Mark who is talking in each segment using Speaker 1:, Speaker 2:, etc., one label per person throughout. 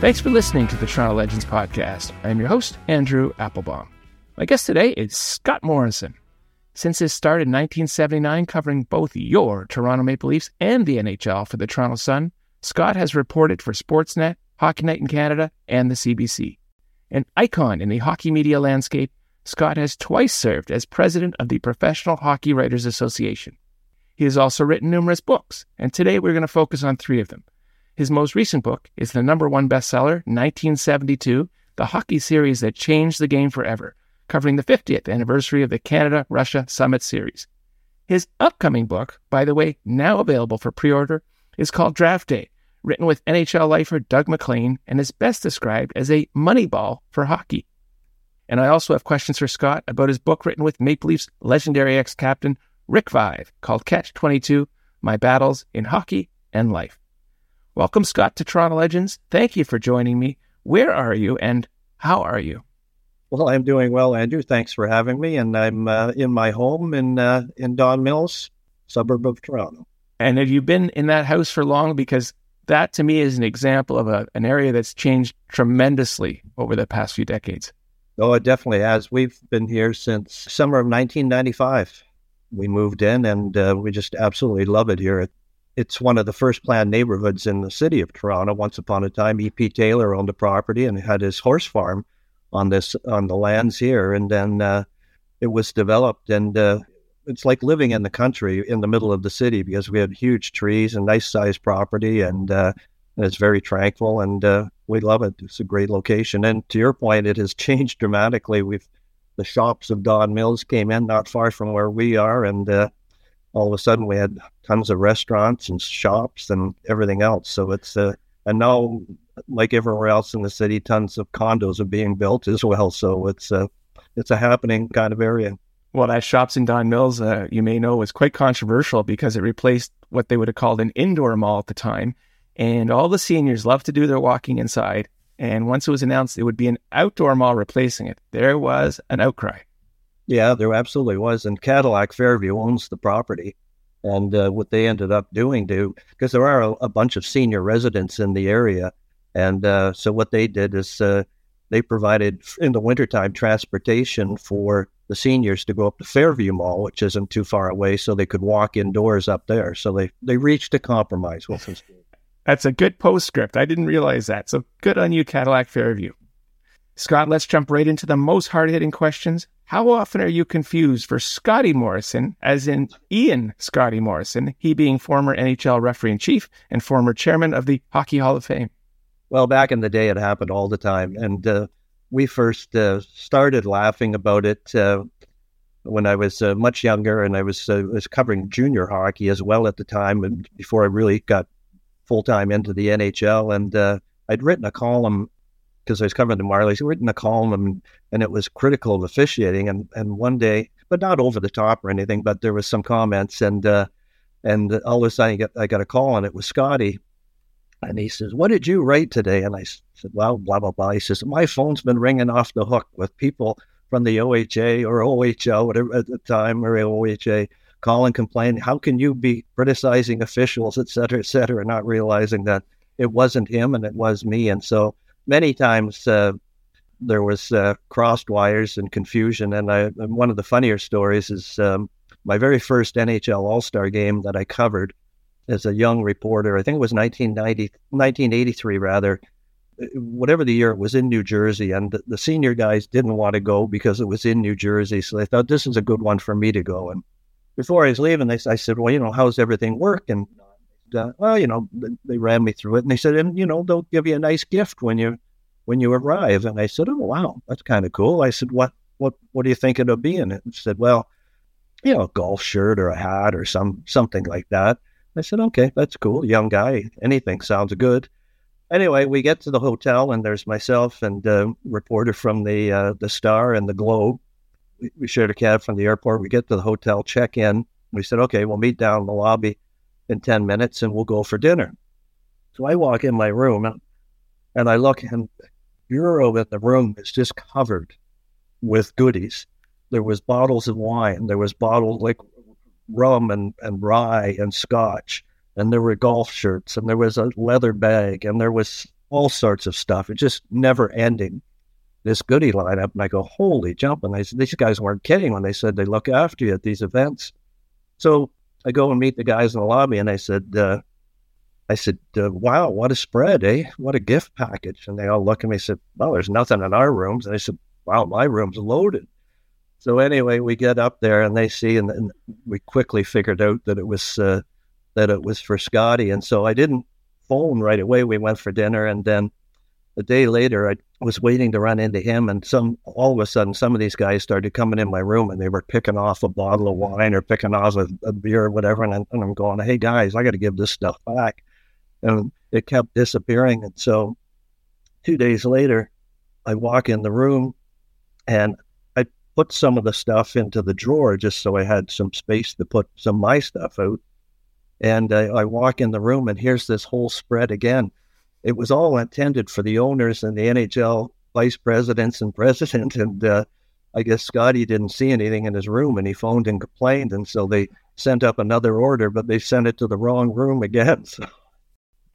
Speaker 1: Thanks for listening to the Toronto Legends podcast. I'm your host, Andrew Applebaum. My guest today is Scott Morrison. Since his start in 1979 covering both your Toronto Maple Leafs and the NHL for the Toronto Sun, Scott has reported for Sportsnet, Hockey Night in Canada, and the CBC. An icon in the hockey media landscape, Scott has twice served as president of the Professional Hockey Writers Association. He has also written numerous books, and today we're going to focus on three of them his most recent book is the number one bestseller, 1972, the hockey series that changed the game forever, covering the 50th anniversary of the Canada Russia Summit Series. His upcoming book, by the way, now available for pre order, is called Draft Day, written with NHL lifer Doug MacLean and is best described as a moneyball for hockey. And I also have questions for Scott about his book written with Maple Leafs legendary ex captain Rick Vaive called Catch 22 My Battles in Hockey and Life. Welcome, Scott, to Toronto Legends. Thank you for joining me. Where are you and how are you?
Speaker 2: Well, I'm doing well, Andrew. Thanks for having me. And I'm uh, in my home in uh, in Don Mills, suburb of Toronto.
Speaker 1: And have you been in that house for long? Because that to me is an example of a, an area that's changed tremendously over the past few decades.
Speaker 2: Oh, it definitely has. We've been here since summer of 1995. We moved in and uh, we just absolutely love it here. It, it's one of the first planned neighborhoods in the city of Toronto. Once upon a time, E.P. Taylor owned the property and had his horse farm on this on the lands here, and then uh, it was developed, and uh, it's like living in the country in the middle of the city because we have huge trees and nice sized property, and, uh, and it's very tranquil, and uh, we love it. It's a great location, and to your point, it has changed dramatically. We've the shops of Don Mills came in not far from where we are, and uh, all of a sudden we had tons of restaurants and shops and everything else. So it's uh, and now like everywhere else in the city, tons of condos are being built as well. So it's a it's a happening kind of area.
Speaker 1: Well, that shops in Don Mills, uh, you may know, was quite controversial because it replaced what they would have called an indoor mall at the time. And all the seniors loved to do their walking inside. And once it was announced it would be an outdoor mall replacing it, there was an outcry.
Speaker 2: Yeah, there absolutely was. And Cadillac Fairview owns the property. And uh, what they ended up doing, to because there are a, a, bunch of senior residents in the area. And uh, so what they did is uh, they provided in the wintertime transportation for the seniors to go up to Fairview Mall, which isn't too far away, so they could walk indoors up there. So they, they reached a compromise.
Speaker 1: That's a good postscript. I didn't realize that. So good on you, Cadillac Fairview. Scott, let's jump right into the most hard hitting questions. How often are you confused for Scotty Morrison, as in Ian Scotty Morrison, he being former NHL referee in chief and former chairman of the Hockey Hall of Fame?
Speaker 2: Well, back in the day, it happened all the time. And uh, we first uh, started laughing about it uh, when I was uh, much younger and I was, uh, was covering junior hockey as well at the time, and before I really got full time into the NHL. And uh, I'd written a column because I was covering the Marlies, written a column and, and it was critical of officiating. And, and one day, but not over the top or anything, but there was some comments and uh, and all of a sudden I got, I got a call and it was Scotty. And he says, What did you write today? And I said, Well, blah, blah, blah. He says, My phone's been ringing off the hook with people from the OHA or OHL, whatever at the time, or OHA, calling, complaining. How can you be criticizing officials, et cetera, et cetera, not realizing that it wasn't him and it was me? And so many times uh, there was uh, crossed wires and confusion. And, I, one of the funnier stories is um, my very first NHL All Star game that I covered as a young reporter. I think it was 1990, 1983, rather. Whatever the year, it was in New Jersey, and the, the senior guys didn't want to go because it was in New Jersey. So they thought this is a good one for me to go. And before I was leaving, they, I said, "Well, you know, how's everything working?" uh, well, you know, they ran me through it, and they said, and you know, they'll give you a nice gift when you when you arrive. And I said, oh wow, that's kind of cool. I said, what what what do you think it'll be? And said, well, you know, a golf shirt or a hat or some something like that. I said, okay, that's cool. Young guy, anything sounds good. Anyway, we get to the hotel, and there's myself and a reporter from the uh, the Star and the Globe. We, shared a cab from the airport. We get to the hotel, check in. We said, okay, we'll meet down in the lobby in 10 minutes and we'll go for dinner. So I walk in my room and, and I look, and bureau in the room is just covered with goodies. There was bottles of wine, there was bottles like rum and, and rye and scotch, and there were golf shirts, and there was a leather bag, and there was all sorts of stuff. It just never ending. This goodie lineup, and I go, holy jumping! I said, these guys weren't kidding when they said they look after you at these events. So I go and meet the guys in the lobby, and I said, uh, I said, uh, wow, what a spread, eh? What a gift package. And they all look at me and said, well, there's nothing in our rooms. And I said, wow, my room's loaded. So anyway, we get up there and they see, and, and we quickly figured out that it was uh, that it was for Scotty. And so I didn't phone right away. We went for dinner, and then a day later, I was waiting to run into him, and some all of a sudden, some of these guys started coming in my room, and they were picking off a bottle of wine or picking off a, a beer or whatever, and, and I'm going, "Hey guys, I got to give this stuff back," and it kept disappearing, and so two days later, I walk in the room, and I put some of the stuff into the drawer just so I had some space to put some of my stuff out. And uh, I walk in the room, and here's this whole spread again. It was all intended for the owners and the NHL vice presidents and president. And uh, I guess Scotty didn't see anything in his room, and he phoned and complained. And so they sent up another order, but they sent it to the wrong room again. So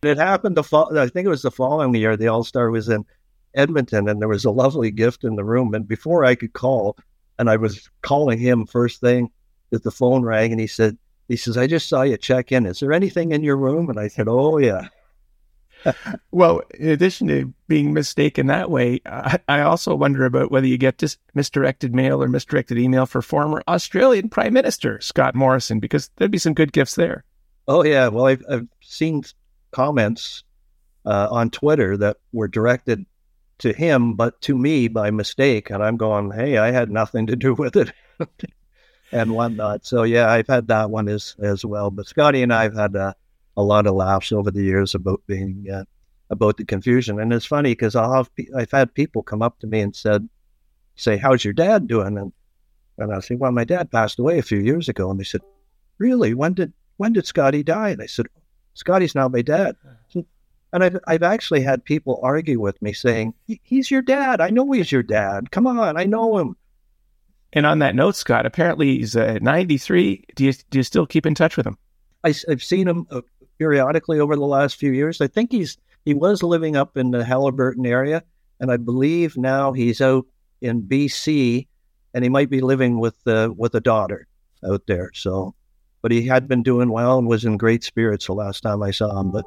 Speaker 2: it happened the fall. I think it was the following year. The All Star was in Edmonton, and there was a lovely gift in the room. And before I could call, and I was calling him first thing that the phone rang and he said, he says, I just saw you check in. Is there anything in your room? And I said, Oh, yeah.
Speaker 1: well, in addition to being mistaken that way, I, I also wonder about whether you get dis- misdirected mail or misdirected email for former Australian Prime Minister Scott Morrison, because there'd be some good gifts there.
Speaker 2: Oh, yeah. Well, I've, I've seen comments uh, on Twitter that were directed to him, but to me by mistake. And I'm going, hey, I had nothing to do with it and whatnot. So, yeah, I've had that one as, as well. But Scotty and I have had a, a lot of laughs over the years about being, uh, about the confusion. And it's funny because I'll have, I've had people come up to me and said, say, how's your dad doing? And, and I say, well, my dad passed away a few years ago. And they said, really? When did, when did Scotty die? And I said, Scotty's now my dad. And I've, I've actually had people argue with me saying, he's your dad. I know he's your dad. Come on, I know him.
Speaker 1: And on that note, Scott, apparently he's uh, 93. Do you, do you still keep in touch with him?
Speaker 2: I, have seen him uh, periodically over the last few years. I think he's he was living up in the Haliburton area, and I believe now he's out in BC, and he might be living with uh, with a daughter out there. So, but he had been doing well and was in great spirits the last time I saw him. But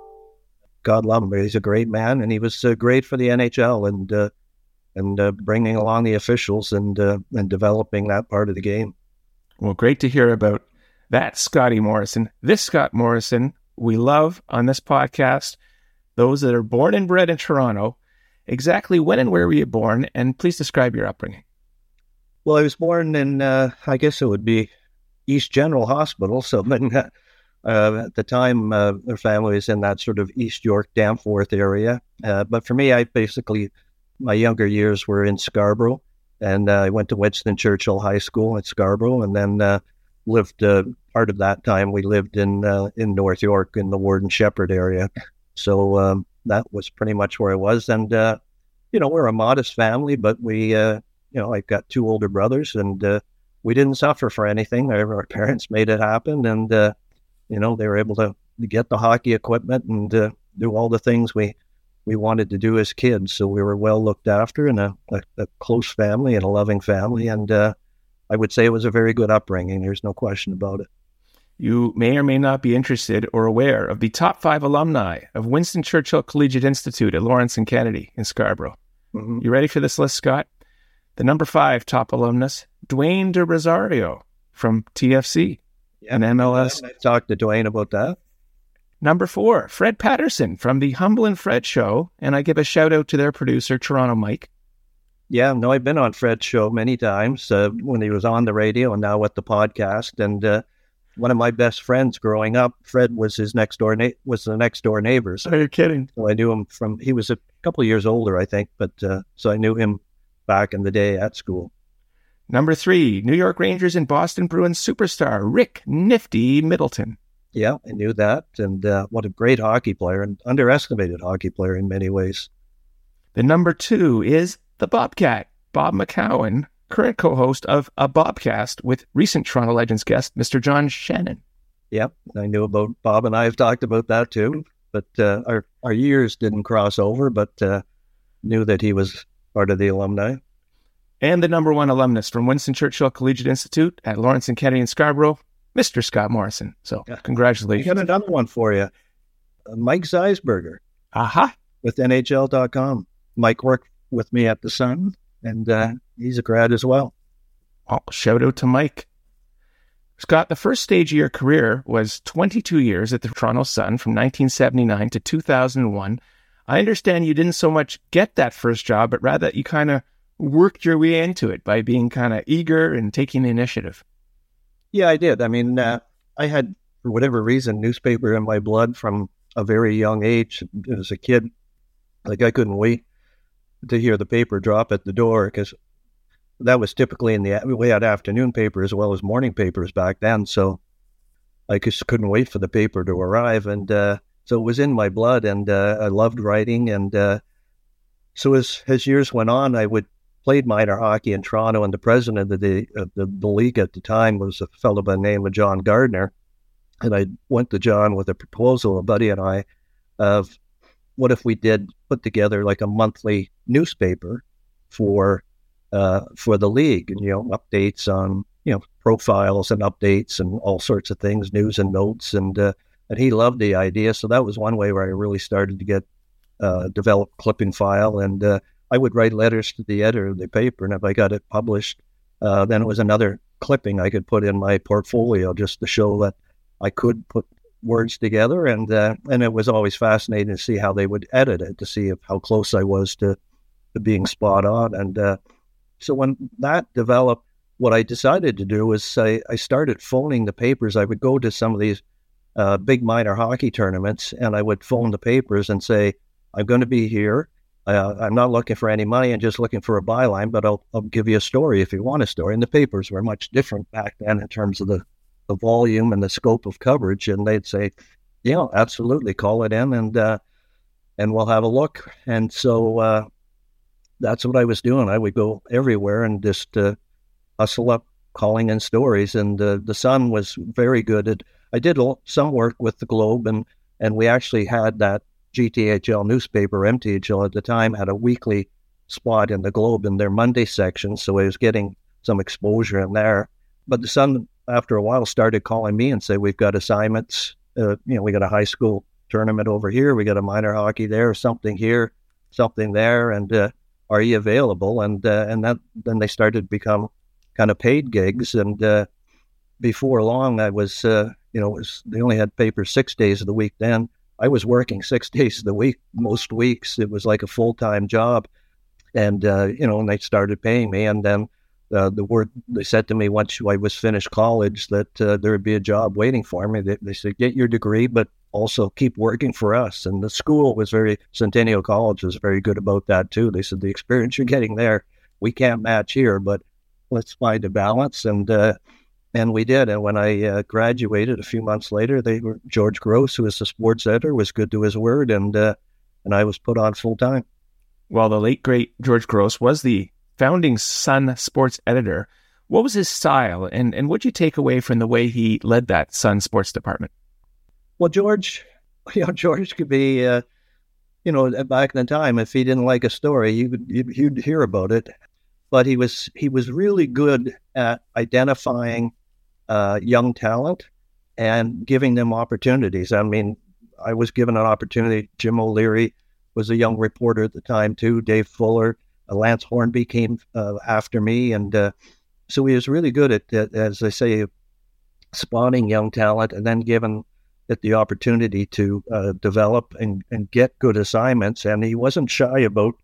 Speaker 2: God love him. He's a great man, and he was uh, great for the NHL and uh, and uh, bringing along the officials and uh, and developing that part of the game.
Speaker 1: Well, great to hear about that, Scotty Morrison. This Scott Morrison we love on this podcast. Those that are born and bred in Toronto. Exactly when and where were you born? And please describe your upbringing.
Speaker 2: Well, I was born in, uh, I guess it would be East General Hospital. So, Uh, at the time, uh, their family was in that sort of East York, Danforth area. Uh, but for me, I basically, my younger years were in Scarborough. And uh, I went to Winston Churchill High School at Scarborough and then uh, lived part of that time. We lived in in North York in the Warden Sheppard area. So um, that was pretty much where I was. And, you know, we're a modest family, but we, you know, I've got two older brothers and we didn't suffer for anything. Our, parents made it happen. And, you know, they were able to get the hockey equipment and uh, do all the things we we wanted to do as kids. So we were well looked after and a, a, a close family and a loving family. And uh, I would say it was a very good upbringing. There's no question about it.
Speaker 1: You may or may not be interested or aware of the top five alumni of Winston Churchill Collegiate Institute at Lawrence and Kennedy in Scarborough. Mm-hmm. You ready for this list, Scott? The number five top alumnus, Dwayne De Rosario from TFC
Speaker 2: yeah, and MLS. I've talked to Dwayne about that.
Speaker 1: Number four, Fred Patterson from the Humble and Fred Show. And I give a shout out to their producer, Toronto Mike.
Speaker 2: Yeah, no, I've been on Fred's show many times uh, when he was on the radio and now with the podcast. And uh, one of my best friends growing up, Fred was his next door na- was the next door neighbors.
Speaker 1: Are you kidding?
Speaker 2: So I knew him from he was a couple years older, I think, but uh, so I knew him back in the day at school.
Speaker 1: Number three, New York Rangers and Boston Bruins superstar Rick Nifty Middleton.
Speaker 2: Yeah, I knew that. And uh, what a great hockey player and underestimated hockey player in many ways.
Speaker 1: The number two is the Bobcat, Bob McCown, current co host of a Bobcast with recent Toronto Legends guest, Mr. John Shannon.
Speaker 2: Yep, I knew about Bob and I have talked about that too. but uh, our our years didn't cross over. But uh, knew that he was part of the alumni.
Speaker 1: And the number one alumnus from Winston Churchill Collegiate Institute at Lawrence and Kennedy in Scarborough, Mr. Scott Morrison. So,
Speaker 2: Yeah.
Speaker 1: congratulations.
Speaker 2: I got another one for you. Uh, Mike Zeisberger
Speaker 1: Aha.
Speaker 2: with NHL.com. Mike worked with me at the Sun, and uh, he's a grad as well.
Speaker 1: Oh, shout out to Mike. Scott, the first stage of your career was 22 years at the Toronto Sun from 1979 to 2001. I understand you didn't so much get that first job, but rather you kind of worked your way into it by being kind of eager and taking initiative.
Speaker 2: Yeah, I did. I mean, uh, I had, for whatever reason, newspaper in my blood from a very young age. As a kid, like I couldn't wait to hear the paper drop at the door because that was typically in the we had afternoon paper as well as morning papers back then. So I just couldn't wait for the paper to arrive, and uh, so it was in my blood. And uh, I loved writing, and uh, so as as years went on, I would played minor hockey in Toronto, and the president of the of the, the league at the time was a fellow by the name of John Gardner. And I went to John with a proposal, a buddy and I, of what if we did put together like a monthly newspaper for uh, for the league, and you know updates on you know profiles and updates and all sorts of things, news and notes, and uh, and he loved the idea. So that was one way where I really started to get uh, develop clipping file, and uh, I would write letters to the editor of the paper, and if I got it published, uh, then it was another clipping I could put in my portfolio just to show that I could put words together, and uh, and it was always fascinating to see how they would edit it to see if, how close I was to, to being spot on, and uh, so when that developed, what I decided to do was I, I started phoning the papers. I would go to some of these uh, big minor hockey tournaments, and I would phone the papers and say, "I'm going to be here." Uh, I'm not looking for any money and just looking for a byline, but I'll, I'll give you a story if you want a story. And the papers were much different back then in terms of the, the volume and the scope of coverage. And they'd say, yeah, absolutely, call it in and uh, and we'll have a look. And so uh, that's what I was doing. I would go everywhere and just uh, hustle up calling in stories. And uh, the Sun was very good at. I did some work with the Globe, and and we actually had that GTHL newspaper, MTHL at the time, had a weekly spot in the Globe in their Monday section, so I was getting some exposure in there. But the Sun, after a while, started calling me and say, "We've got assignments. Uh, you know, we got a high school tournament over here. We got a minor hockey there, something here, something there, and uh, are you available?" And uh, and that then they started to become kind of paid gigs. And uh, before long, I was, uh, you know, was they only had papers six days of the week then. I was working six days of the week most weeks. It was like a full time job, and uh, you know, and they started paying me. And then uh, the word they said to me once I was finished college that uh, there would be a job waiting for me. They, they said, "Get your degree, but also keep working for us." And the school was very Centennial College was very good about that too. They said the experience you're getting there, we can't match here, but let's find a balance. And uh, and we did. And when I uh, graduated a few months later, they were George Gross, who was the sports editor, was good to his word, and uh, and I was put on full time.
Speaker 1: Well, the late great George Gross was the founding Sun sports editor. What was his style, and and what'd you take away from the way he led that Sun sports department?
Speaker 2: Well, George, you know, George could be, uh, you know, back in the time, if he didn't like a story, he would he'd hear about it. But he was he was really good at identifying uh, young talent and giving them opportunities. I mean, I was given an opportunity. Jim O'Leary was a young reporter at the time too. Dave Fuller, uh, Lance Hornby came uh, after me, and uh, so he was really good at, at, as I say, spawning young talent and then giving it the opportunity to uh, develop and, and get good assignments. And he wasn't shy about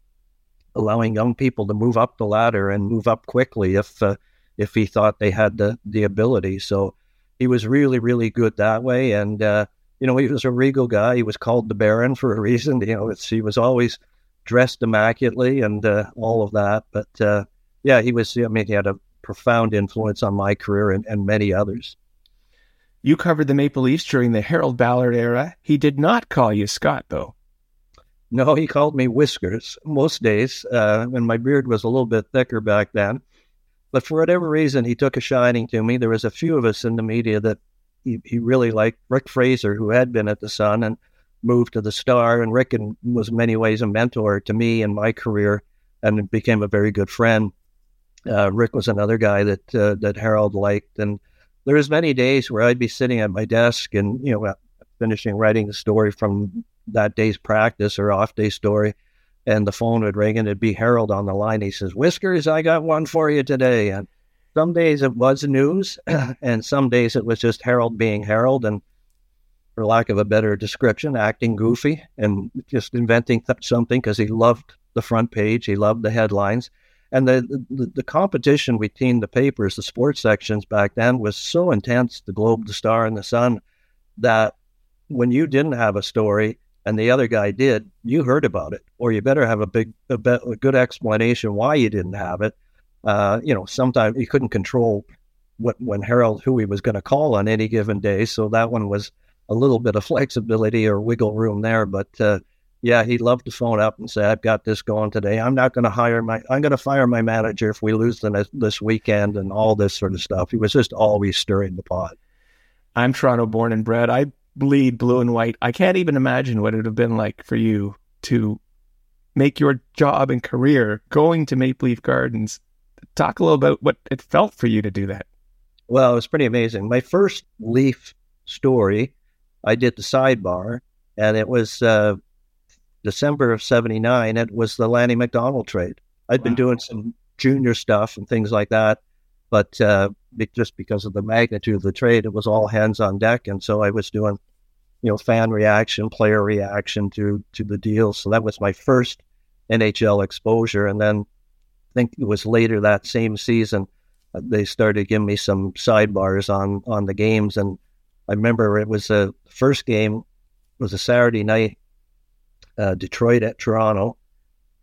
Speaker 2: allowing young people to move up the ladder and move up quickly if uh, if he thought they had the the ability. So he was really really good that way. And uh, you know he was a regal guy. He was called the Baron for a reason. You know he was always dressed immaculately and uh, all of that. But uh, yeah, he was. I mean, he had a profound influence on my career and, and many others.
Speaker 1: You covered the Maple Leafs during the Harold Ballard era. He did not call you Scott, though.
Speaker 2: No, he called me Whiskers most days, uh, and my beard was a little bit thicker back then. But for whatever reason, he took a shining to me. There was a few of us in the media that he, he really liked. Rick Fraser, who had been at the Sun, and moved to the Star, and Rick was in many ways a mentor to me in my career, and became a very good friend. Uh, Rick was another guy that uh, that Harold liked, and there was many days where I'd be sitting at my desk and you know finishing writing the story from that day's practice or off day story, and the phone would ring and it'd be Harold on the line. He says, "Whiskers, I got one for you today." And some days it was news, and some days it was just Harold being Harold, and for lack of a better description, acting goofy and just inventing th- something because he loved the front page, he loved the headlines. And the, the, the competition between the papers, the sports sections back then was so intense, the Globe, the Star, and the Sun, that when you didn't have a story and the other guy did, you heard about it, or you better have a big, a, be- a good explanation why you didn't have it. Uh, you know, sometimes you couldn't control what when Harold who he was going to call on any given day, so that one was a little bit of flexibility or wiggle room there. But uh, yeah, he loved to phone up and say, "I've got this going today. I'm not going to hire my. I'm going to fire my manager if we lose the, this weekend and all this sort of stuff." He was just always stirring the pot.
Speaker 1: I'm Toronto born and bred. I bleed blue and white. I can't even imagine what it would have been like for you to make your job and career going to Maple Leaf Gardens. Talk a little about what it felt for you to do that.
Speaker 2: Well, it was pretty amazing. My first Leaf story, I did the sidebar, and it was. Uh, December of 79, it was the Lanny McDonald trade. i had wow. been doing some junior stuff and things like that, but uh, just because of the magnitude of the trade, it was all hands on deck. And so I was doing, you know, fan reaction, player reaction to, to the deal. So that was my first NHL exposure. And then I think it was later that same season, uh, they started giving me some sidebars on, on the games. And I remember it was the first game was a Saturday night uh, Detroit at Toronto.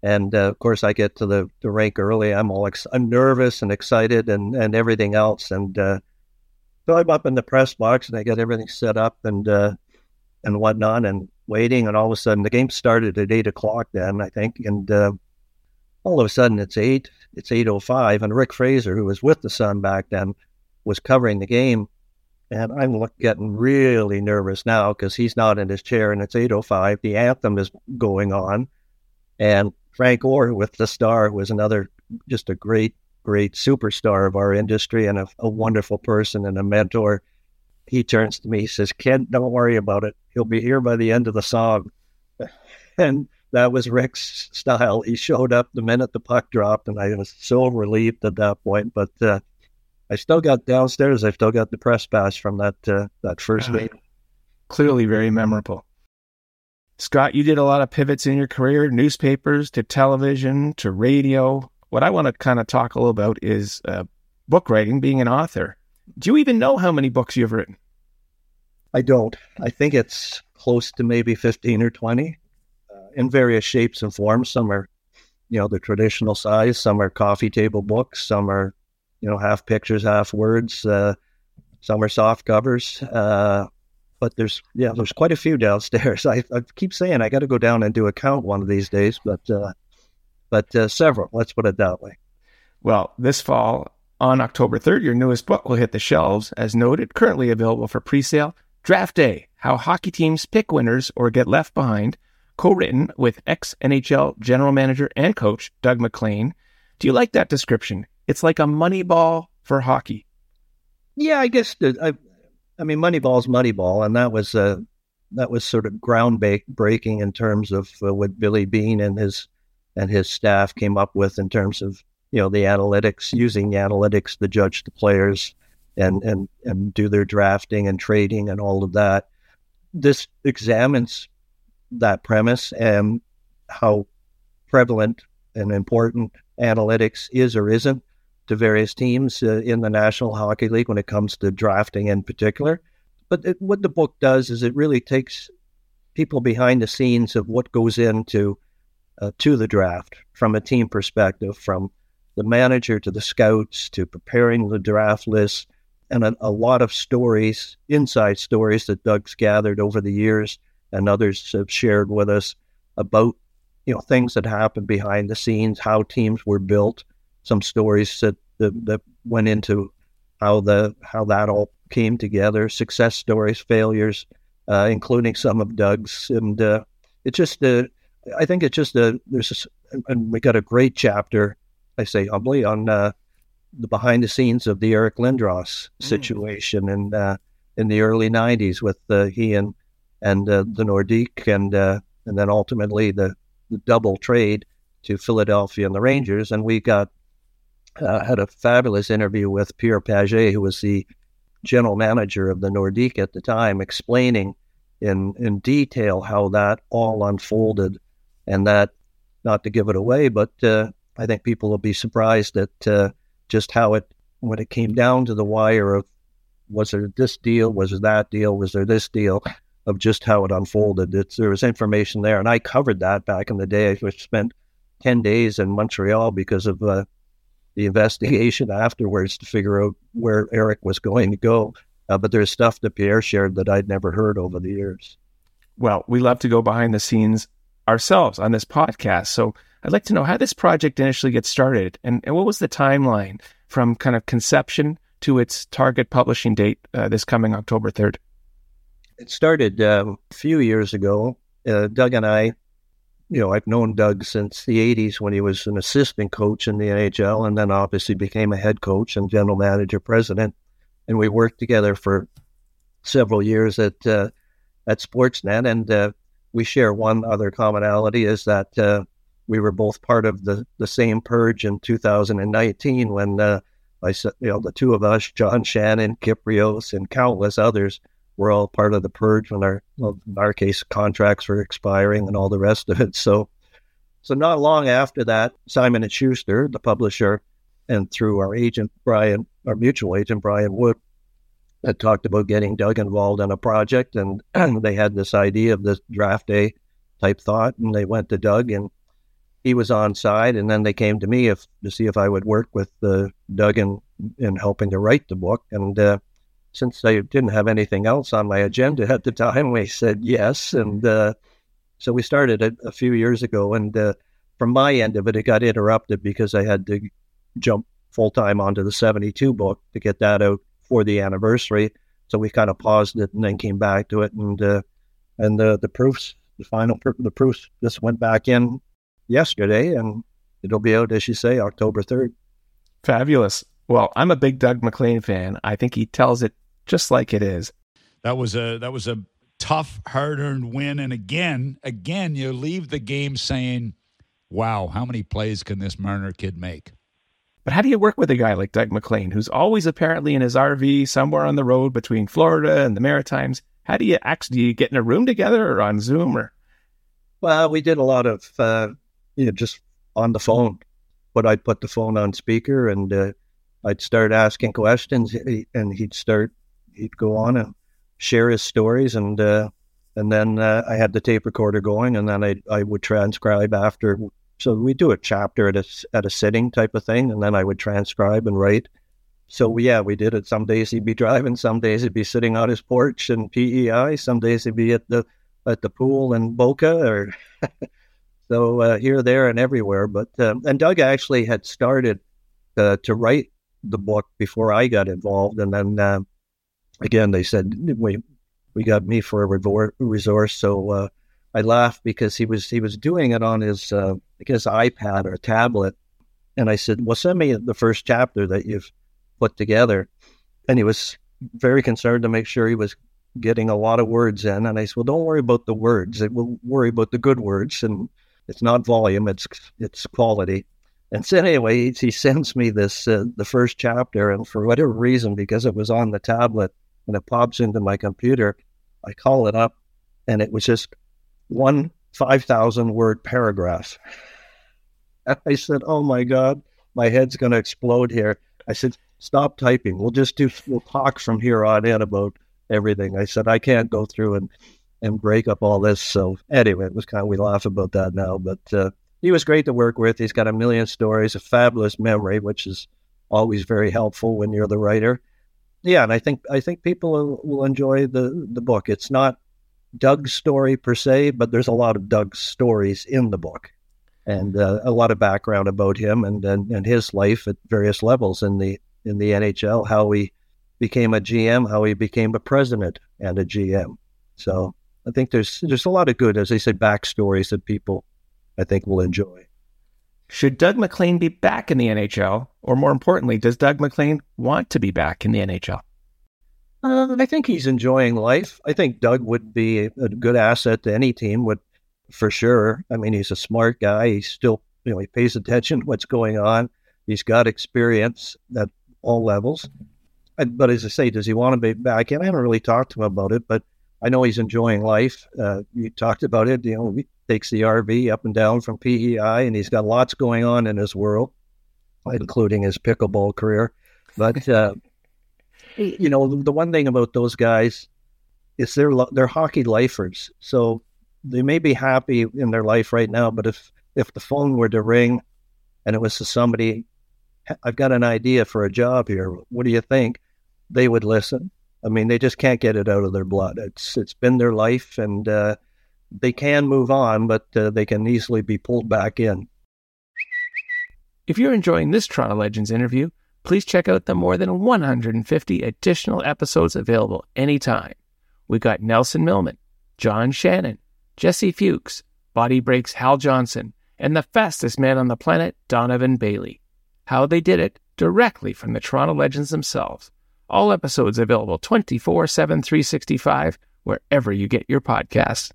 Speaker 2: And uh, of course, I get to the, the rink early. I'm all ex- I'm nervous and excited and, and everything else. And uh, so I'm up in the press box and I get everything set up and uh, and whatnot and waiting. And all of a sudden, the game started at eight o'clock then, I think. And uh, all of a sudden, it's eight. It's eight o five. And Rick Fraser, who was with the Sun back then, was covering the game. And I'm getting really nervous now because he's not in his chair and it's 8.05. The anthem is going on. And Frank Orr with the Star was another, just a great, great superstar of our industry and a, a wonderful person and a mentor. He turns to me, he says, Ken, don't worry about it. He'll be here by the end of the song. and that was Rick's style. He showed up the minute the puck dropped, and I was so relieved at that point. But uh, I still got downstairs. I still got the press pass from that uh, that first game.
Speaker 1: Clearly, very memorable. Scott, you did a lot of pivots in your career, newspapers to television to radio. What I want to kind of talk a little about is uh, book writing, being an author. Do you even know how many books you've written?
Speaker 2: I don't. I think it's close to maybe 15 or 20 uh, in various shapes and forms. Some are, you know, the traditional size, some are coffee table books, some are you know, half pictures, half words. Uh, some are soft covers. Uh, but there's yeah, there's quite a few downstairs. I, I keep saying I got to go down and do a count one of these days, but uh, but uh, several. Let's put it that way.
Speaker 1: Well, this fall on October 3rd, your newest book will hit the shelves, as noted. Currently available for pre-sale. Draft Day: How Hockey Teams Pick Winners or Get Left Behind, co-written with ex NHL general manager and coach Doug MacLean. Do you like that description? It's like a Moneyball for hockey.
Speaker 2: Yeah, I guess the, I, I mean Moneyball's Moneyball, and that was uh, that was sort of groundbreaking in terms of uh, what Billy Beane and his and his staff came up with in terms of you know the analytics, using the analytics to judge the players and and and do their drafting and trading and all of that. This examines that premise and how prevalent and important analytics is or isn't to various teams uh, in the National Hockey League when it comes to drafting in particular. But it, what the book does is it really takes people behind the scenes of what goes into uh, to the draft from a team perspective, from the manager to the scouts to preparing the draft list, and a, a lot of stories, inside stories that Doug's gathered over the years and others have shared with us about you know things that happened behind the scenes, how teams were built, some stories that, that, that went into how the how that all came together, success stories, failures, uh, including some of Doug's. And uh, it's just, uh, I think it's just a, there's, a, and we got a great chapter, I say humbly, on uh, the behind the scenes of the Eric Lindros mm. situation mm. in, uh, in the early 90s with uh, he and, and the Nordique and, and then ultimately the, the double trade to Philadelphia and the Rangers. And we got, had a fabulous interview with Pierre Pagé, who was the general manager of the Nordique at the time, explaining in in detail how that all unfolded, and that not to give it away, but uh, I think people will be surprised at uh, just how it when it came down to the wire of was there this deal, was there that deal, was there this deal, of just how it unfolded. It's, there was information there, and I covered that back in the day. I spent ten days in Montreal because of uh, the investigation afterwards to figure out where Eric was going to go. Uh, but there's stuff that Pierre shared that I'd never heard over the years.
Speaker 1: Well, we love to go behind the scenes ourselves on this podcast. So I'd like to know how this project initially gets started and, and what was the timeline from kind of conception to its target publishing date uh, this coming October 3rd?
Speaker 2: It started uh, a few years ago. Uh, Doug and I you know, I've known Doug since the 80s when he was an assistant coach in the NHL and then obviously became a head coach and general manager president. And we worked together for several years at uh, at Sportsnet. And uh, we share one other commonality is that uh, we were both part of the, the same purge in 2019 when uh, I said, you know, the two of us, John Shannon, Kypreos, and countless others, we're all part of the purge when our, well, in our case, contracts were expiring and all the rest of it. So, so not long after that, Simon and Schuster, the publisher, and through our agent Brian, our mutual agent Brian Wood, had talked about getting Doug involved in a project, and, they had this idea of this draft day type thought, and they went to Doug, and he was on side, and then they came to me if to see if I would work with uh, Doug in in helping to write the book, and uh, since I didn't have anything else on my agenda at the time, we said yes. And uh, so we started it a few years ago. And uh, from my end of it, it got interrupted because I had to jump full time onto the 72 book to get that out for the anniversary. So we kind of paused it and then came back to it. And uh, and the, the proofs, the final the proofs just went back in yesterday. And it'll be out, as you say, October 3rd.
Speaker 1: Fabulous. Well, I'm a big Doug MacLean fan. I think he tells it just like it is.
Speaker 3: That was a that was a tough, hard-earned win, and again, again, you leave the game saying, "Wow, how many plays can this Marner kid make?"
Speaker 1: But how do you work with a guy like Doug MacLean, who's always apparently in his RV somewhere on the road between Florida and the Maritimes? How do you actually do you get in a room together or on Zoom or?
Speaker 2: Well, we did a lot of uh, you know just on the phone, but I'd put the phone on speaker and uh, I'd start asking questions, and he'd start, he'd go on and share his stories, and uh, and then uh, I had the tape recorder going, and then I I would transcribe after. So we do a chapter at a at a sitting type of thing, and then I would transcribe and write. So yeah, we did it. Some days he'd be driving, some days he'd be sitting on his porch in PEI, some days he'd be at the at the pool in Boca, or so uh, here, there, and everywhere. But um, and Doug actually had started uh, to write the book before I got involved, and then uh, again they said we we got me for a resource, so uh, I laughed because he was he was doing it on his uh, guess iPad or tablet, and I said, "Well, send me the first chapter that you've put together," and he was very concerned to make sure he was getting a lot of words in, and I said, "Well, don't worry about the words; it will worry about the good words, and it's not volume; it's it's quality." And so anyway, he, he sends me this uh, the first chapter, and for whatever reason, because it was on the tablet and it pops into my computer, I call it up, and it was just one five thousand word paragraph. And I said, "Oh my God, my head's going to explode here." I said, "Stop typing. We'll just do. We'll talk from here on in about everything." I said, "I can't go through and and break up all this." So anyway, it was kind of we laugh about that now, but. Uh, he was great to work with. He's got a million stories, a fabulous memory, which is always very helpful when you're the writer. Yeah, and I think I think people will, enjoy the the book. It's not Doug's story per se, but there's a lot of Doug's stories in the book, and uh, a lot of background about him and, and and his life at various levels in the in the NHL. How he became a GM, how he became a president and a GM. So I think there's there's a lot of good, as they say, backstories that people I think will enjoy.
Speaker 1: Should Doug MacLean be back in the NHL, or more importantly, does Doug MacLean want to be back in the NHL?
Speaker 2: Uh, I think he's enjoying life. I think Doug would be a, good asset to any team, would for sure. I mean, he's a smart guy. He's still, you know, he pays attention to what's going on. He's got experience at all levels. But as I say, does he want to be back? And I haven't really talked to him about it, but I know he's enjoying life. Uh, you talked about it. You know, he takes the RV up and down from PEI, and he's got lots going on in his world, including his pickleball career. But uh, you know, the one thing about those guys is they're they're hockey lifers. So they may be happy in their life right now, but if if the phone were to ring and it was to somebody, I've got an idea for a job here. What do you think? They would listen. I mean, they just can't get it out of their blood. It's it's been their life, and uh, they can move on, but uh, they can easily be pulled back in.
Speaker 1: If you're enjoying this Toronto Legends interview, please check out the more than 150 additional episodes available anytime. We've got Nelson Millman, John Shannon, Jesse Fuchs, Body Breaks Hal Johnson, and the fastest man on the planet, Donovan Bailey. How they did it directly from the Toronto Legends themselves. All episodes available 24 7, 365, wherever you get your podcasts.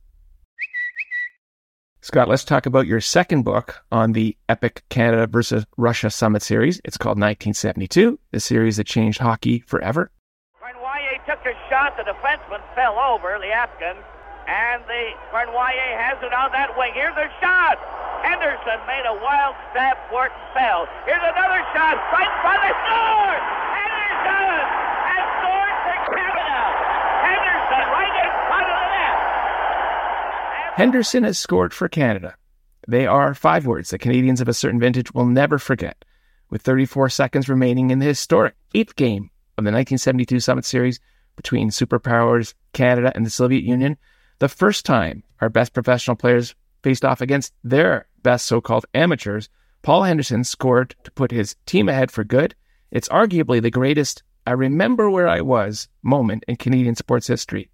Speaker 1: Scott, let's talk about your second book on the epic Canada versus Russia Summit series. It's called 1972, the series that changed hockey forever.
Speaker 4: Cournoyer took a shot. The defenseman fell over, Afghan, and the Cournoyer has it on that wing. Here's a shot. Henderson made a wild stab Wharton fell. Here's another shot. Right by the score. Henderson has scored for Canada. Henderson right in front of the net.
Speaker 1: Henderson has scored for Canada. They are five words that Canadians of a certain vintage will never forget. With 34 seconds remaining in the historic eighth game of the 1972 Summit Series between superpowers Canada and the Soviet Union, the first time our best professional players faced off against their best so called amateurs, Paul Henderson scored to put his team ahead for good. It's arguably the greatest I remember where I was moment in Canadian sports history.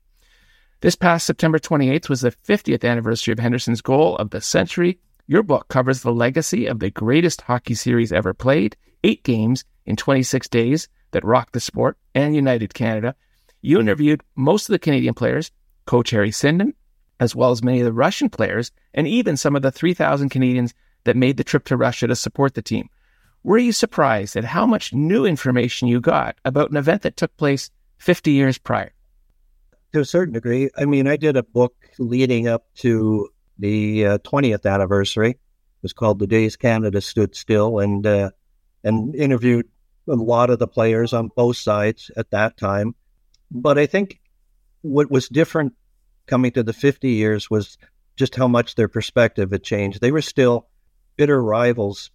Speaker 1: This past September 28th was the 50th anniversary of Henderson's goal of the century. Your book covers the legacy of the greatest hockey series ever played, eight games in 26 days that rocked the sport and united Canada. You interviewed most of the Canadian players, Coach Harry Sinden, as well as many of the Russian players, and even some of the 3,000 Canadians that made the trip to Russia to support the team. Were you surprised at how much new information you got about an event that took place 50 years prior?
Speaker 2: To a certain degree. I mean, I did a book leading up to the uh, 20th anniversary. It was called "The Days Canada Stood Still," and uh, and interviewed a lot of the players on both sides at that time. But I think what was different coming to the 50 years was just how much their perspective had changed. They were still bitter rivals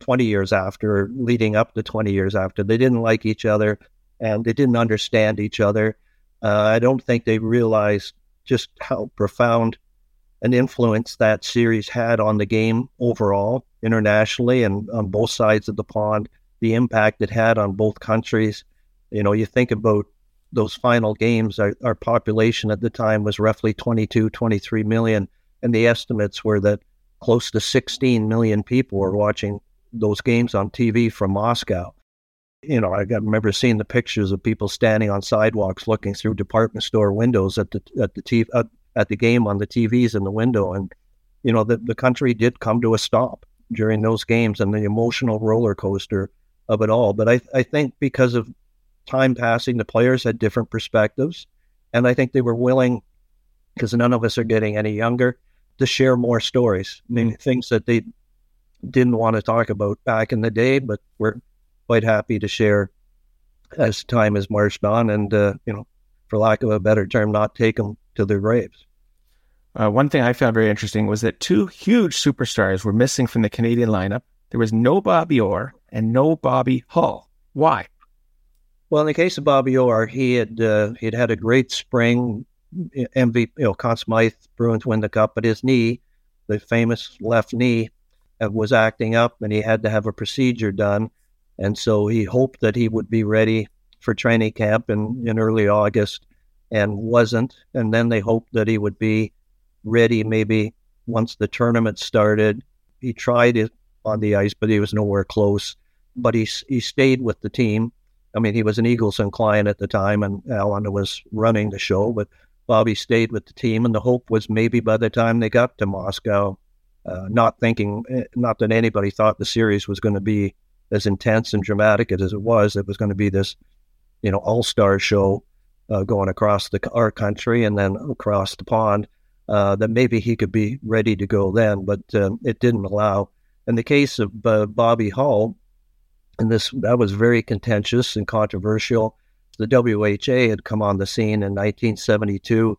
Speaker 2: 20 years after, leading up to 20 years after. They didn't like each other and they didn't understand each other. Uh, I don't think they realized just how profound an influence that series had on the game overall, internationally, and on both sides of the pond. The impact it had on both countries. You know, you think about those final games, our, our population at the time was roughly 22, 23 million. And the estimates were that close to 16 million people were watching those games on TV from Moscow you know, I remember seeing the pictures of people standing on sidewalks looking through department store windows at the at the TV, at, at the game on the TVs in the window, and you know, the the country did come to a stop during those games and the emotional roller coaster of it all. But I I think because of time passing, the players had different perspectives, and I think they were willing, because none of us are getting any younger, to share more stories. I mean, mm. things that they didn't want to talk about back in the day, but were quite happy to share as time has marched on and, uh, you know, for lack of a better term, not take them to their graves.
Speaker 1: Uh, one thing I found very interesting was that two huge superstars were missing from the Canadian lineup. There was no Bobby Orr and no Bobby Hull. Why?
Speaker 2: Well, in the case of Bobby Orr, he had uh, he'd had a great spring. MVP, you know, Conn Smythe Bruins win the cup, but his knee, the famous left knee, uh, was acting up, and he had to have a procedure done. And so he hoped that he would be ready for training camp in, in early August. and wasn't. And then they hoped that he would be ready maybe once the tournament started. He tried it on the ice, but he was nowhere close. But he he stayed with the team. I mean, he was an Eagleson client at the time, and Alan was running the show. But Bobby stayed with the team, and the hope was maybe by the time they got to Moscow, uh, not thinking, eh, not that anybody thought the series was going to be as intense and dramatic as it was. It was going to be this, you know, all-star show uh, going across the our country and then across the pond. Uh, that maybe he could be ready to go then, but um, it didn't allow. In the case of uh, Bobby Hull, and this that was very contentious and controversial. The WHA had come on the scene in 1972,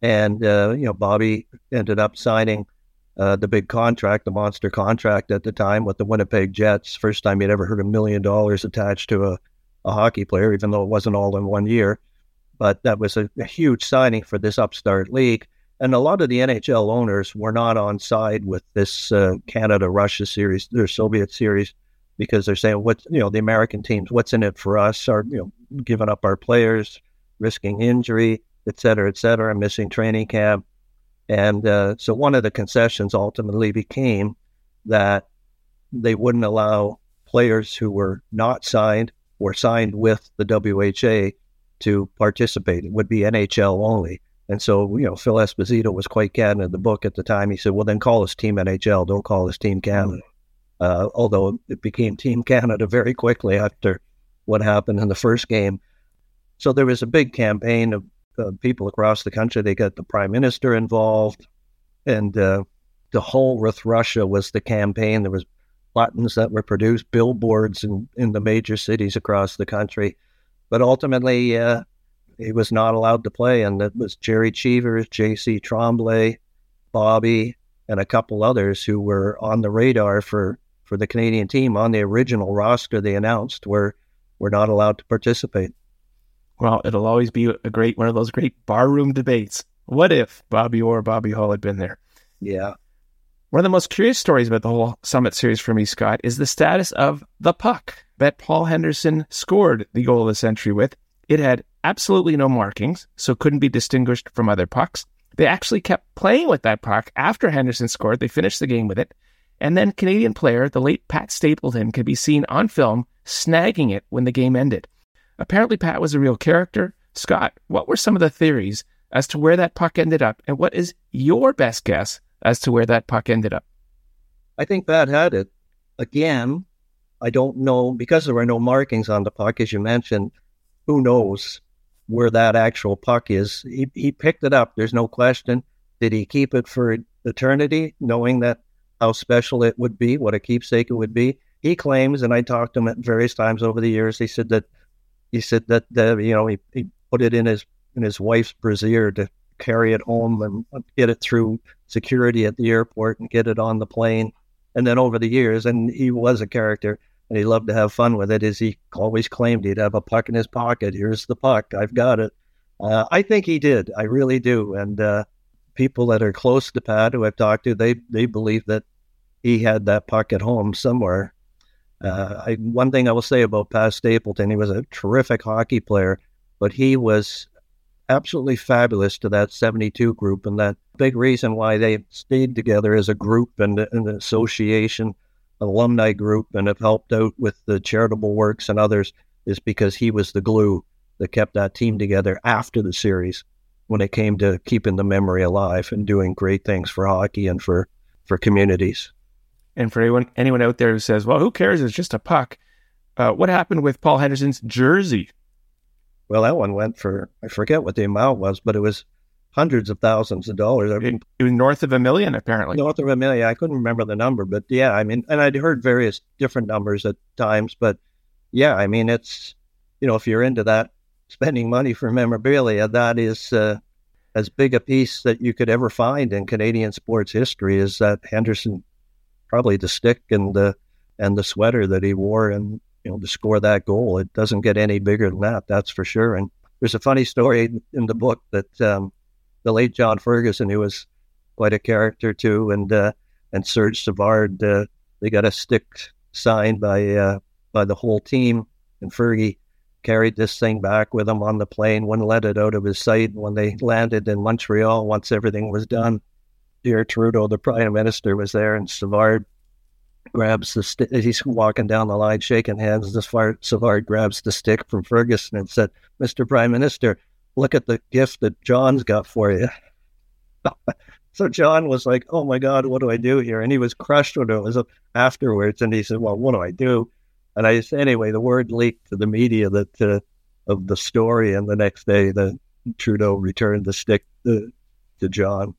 Speaker 2: and uh, you know Bobby ended up signing uh, the big contract, the monster contract at the time with the Winnipeg Jets. First time you'd ever heard a million dollars attached to a, a hockey player, even though it wasn't all in one year. But that was a, a huge signing for this upstart league. And a lot of the NHL owners were not on side with this uh, Canada Russia series, their Soviet series, because they're saying, what, you know, the American teams, what's in it for us? Are, you know, giving up our players, risking injury, et cetera, et cetera, missing training camp. And uh, so one of the concessions ultimately became that they wouldn't allow players who were not signed or signed with the WHA to participate. It would be NHL only. And so, you know, Phil Esposito was quite candid in the book at the time. He said, well, then call us Team NHL. Don't call us Team Canada. Uh, although it became Team Canada very quickly after what happened in the first game. So there was a big campaign of uh, people across the country. They got the prime minister involved, and uh, the Hull with Russia was the campaign. There was buttons that were produced, billboards in, in the major cities across the country. But ultimately, uh, he was not allowed to play, and it was Jerry Cheevers, J.C. Tremblay, Bobby, and a couple others who were on the radar for, for the Canadian team on the original roster they announced were were not allowed to participate.
Speaker 1: Well, it'll always be a great one of those great barroom debates. What if Bobby Orr, Bobby Hull had been there?
Speaker 2: Yeah.
Speaker 1: One of the most curious stories about the whole Summit series for me, Scott, is the status of the puck that Paul Henderson scored the goal of the century with. It had absolutely no markings, so couldn't be distinguished from other pucks. They actually kept playing with that puck after Henderson scored. They finished the game with it. And then Canadian player, the late Pat Stapleton, could be seen on film snagging it when the game ended. Apparently, Pat was a real character. Scott, what were some of the theories as to where that puck ended up? And what is your best guess as to where that puck ended up?
Speaker 2: I think Pat had it. Again, I don't know, because there were no markings on the puck, as you mentioned, who knows where that actual puck is. He, he picked it up, there's no question. Did he keep it for eternity, knowing that how special it would be, what a keepsake it would be? He claims, and I talked to him at various times over the years, he said that he said that uh, you know he, he put it in his in his wife's brassiere to carry it home and get it through security at the airport and get it on the plane. And then over the years, and he was a character and he loved to have fun with it. As he always claimed, he'd have a puck in his pocket. Here's the puck. I've got it. Uh, I think he did. I really do. And uh, people that are close to Pat, who I've talked to, they they believe that he had that puck at home somewhere. Uh, I, one thing I will say about Pat Stapleton, he was a terrific hockey player, but he was absolutely fabulous to that 72 group. And that big reason why they stayed together as a group and an association, alumni group, and have helped out with the charitable works and others is because he was the glue that kept that team together after the series when it came to keeping the memory alive and doing great things for hockey and for, for communities.
Speaker 1: And for anyone anyone out there who says, "Well, who cares? It's just a puck," uh, what happened with Paul Henderson's jersey?
Speaker 2: Well, that one went for I forget what the amount was, but it was hundreds of thousands of dollars.
Speaker 1: I mean, it was north of a million, apparently.
Speaker 2: North of a million. I couldn't remember the number, but yeah, I mean, and I'd heard various different numbers at times, but yeah, I mean, it's you know, if you're into that, spending money for memorabilia, that is uh, as big a piece that you could ever find in Canadian sports history. Is that Henderson probably the stick and the and the sweater that he wore and you know to score that goal. It doesn't get any bigger than that, that's for sure. And there's a funny story in the book that um, the late John Ferguson, who was quite a character too, and uh, and Serge Savard, uh, they got a stick signed by uh, by the whole team, and Fergie carried this thing back with him on the plane, wouldn't let it out of his sight. When they landed in Montreal, once everything was done, Pierre Trudeau, the prime minister, was there, and Savard grabs the stick. He's walking down the line, shaking hands. This far, Savard grabs the stick from Ferguson and said, "Mr. Prime Minister, look at the gift that John's got for you." so John was like, "Oh my God, what do I do here?" And he was crushed when it was afterwards. And he said, "Well, what do I do?" And I said, "Anyway, the word leaked to the media that uh, of the story, and the next day, the Trudeau returned the stick to, to John."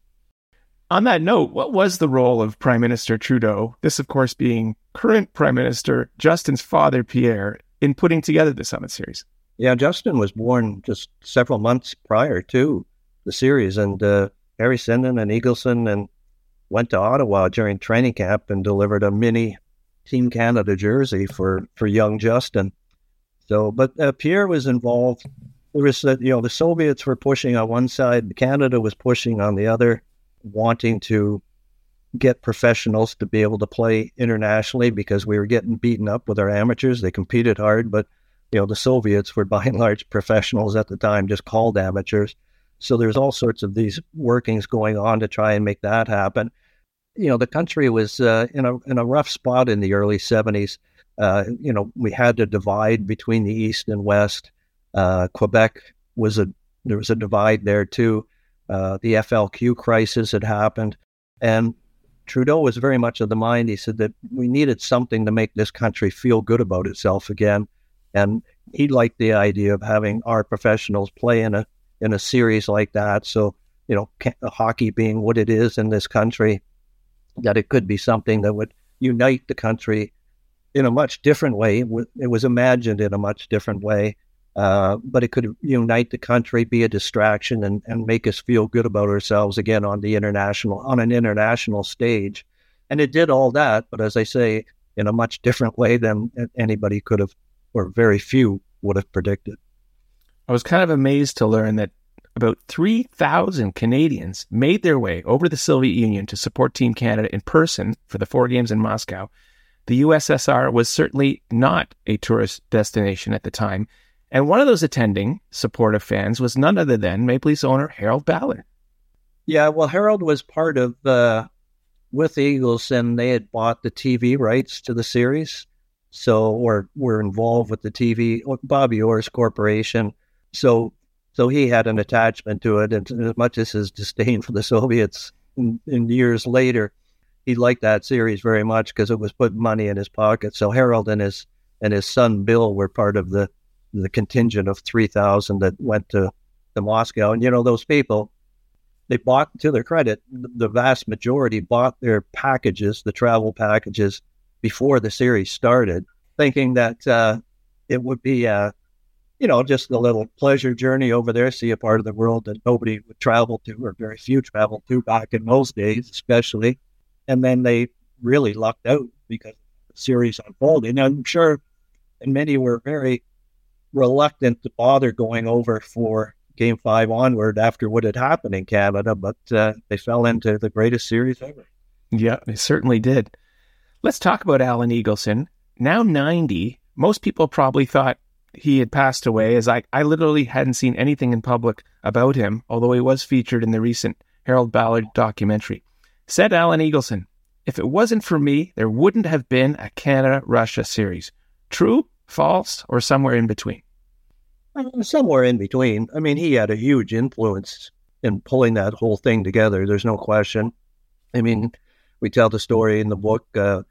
Speaker 1: On that note, what was the role of Prime Minister Trudeau, this, of course, being current Prime Minister Justin's father, Pierre, in putting together the Summit Series?
Speaker 2: Yeah, Justin was born just several months prior to the series, and uh, Harry Sinden and Eagleson and went to Ottawa during training camp and delivered a mini Team Canada jersey for, for young Justin. So, but uh, Pierre was involved. There was, uh, you know, the Soviets were pushing on one side, Canada was pushing on the other wanting to get professionals to be able to play internationally because we were getting beaten up with our amateurs. They competed hard, but you know the Soviets were by and large professionals at the time, just called amateurs. So there's all sorts of these workings going on to try and make that happen. You know, the country was uh, in a in a rough spot in the early '70s. Uh, you know, we had to divide between the East and West. Uh, Quebec was a there was a divide there too. Uh, the FLQ crisis had happened. And Trudeau was very much of the mind. He said that we needed something to make this country feel good about itself again. And he liked the idea of having our professionals play in a in a series like that. So, you know, hockey being what it is in this country, that it could be something that would unite the country in a much different way. It was imagined in a much different way uh, but it could unite the country, be a distraction, and, and make us feel good about ourselves again on the international on an international stage. And it did all that, but as I say, in a much different way than anybody could have, or very few would have predicted.
Speaker 1: I was kind of amazed to learn that about 3,000 Canadians made their way over to the Soviet Union to support Team Canada in person for the four games in Moscow. The USSR was certainly not a tourist destination at the time, and one of those attending supportive fans was none other than Maple Leafs owner Harold Ballard.
Speaker 2: Yeah, well, Harold was part of the with the Eagles, and they had bought the TV rights to the series, so or were involved with the TV Bobby Orr's corporation. So, so he had an attachment to it, and as much as his disdain for the Soviets in, in years later, he liked that series very much because it was putting money in his pocket. So Harold and his and his son Bill were part of the the contingent of 3,000 that went to, to Moscow. And, you know, those people, they bought, to their credit, the vast majority bought their packages, the travel packages, before the series started, thinking that uh, it would be, uh, you know, just a little pleasure journey over there, see a part of the world that nobody would travel to, or very few traveled to back in those days, especially. And then they really lucked out because the series unfolded. And I'm sure, and many were very reluctant to bother going over for game five onward after what had happened in Canada, but uh, they fell into the greatest series ever.
Speaker 1: Yeah, they certainly did. Let's talk about Alan Eagleson. Now 90, most people probably thought he had passed away, as I, I literally hadn't seen anything in public about him, although he was featured in the recent Harold Ballard documentary. Said Alan Eagleson, if it wasn't for me, there wouldn't have been a Canada Russia series. True false, or somewhere in between?
Speaker 2: Uh, somewhere in between. I mean, he had a huge influence in pulling that whole thing together. There's no question. I mean, we tell the story in the book. Uh,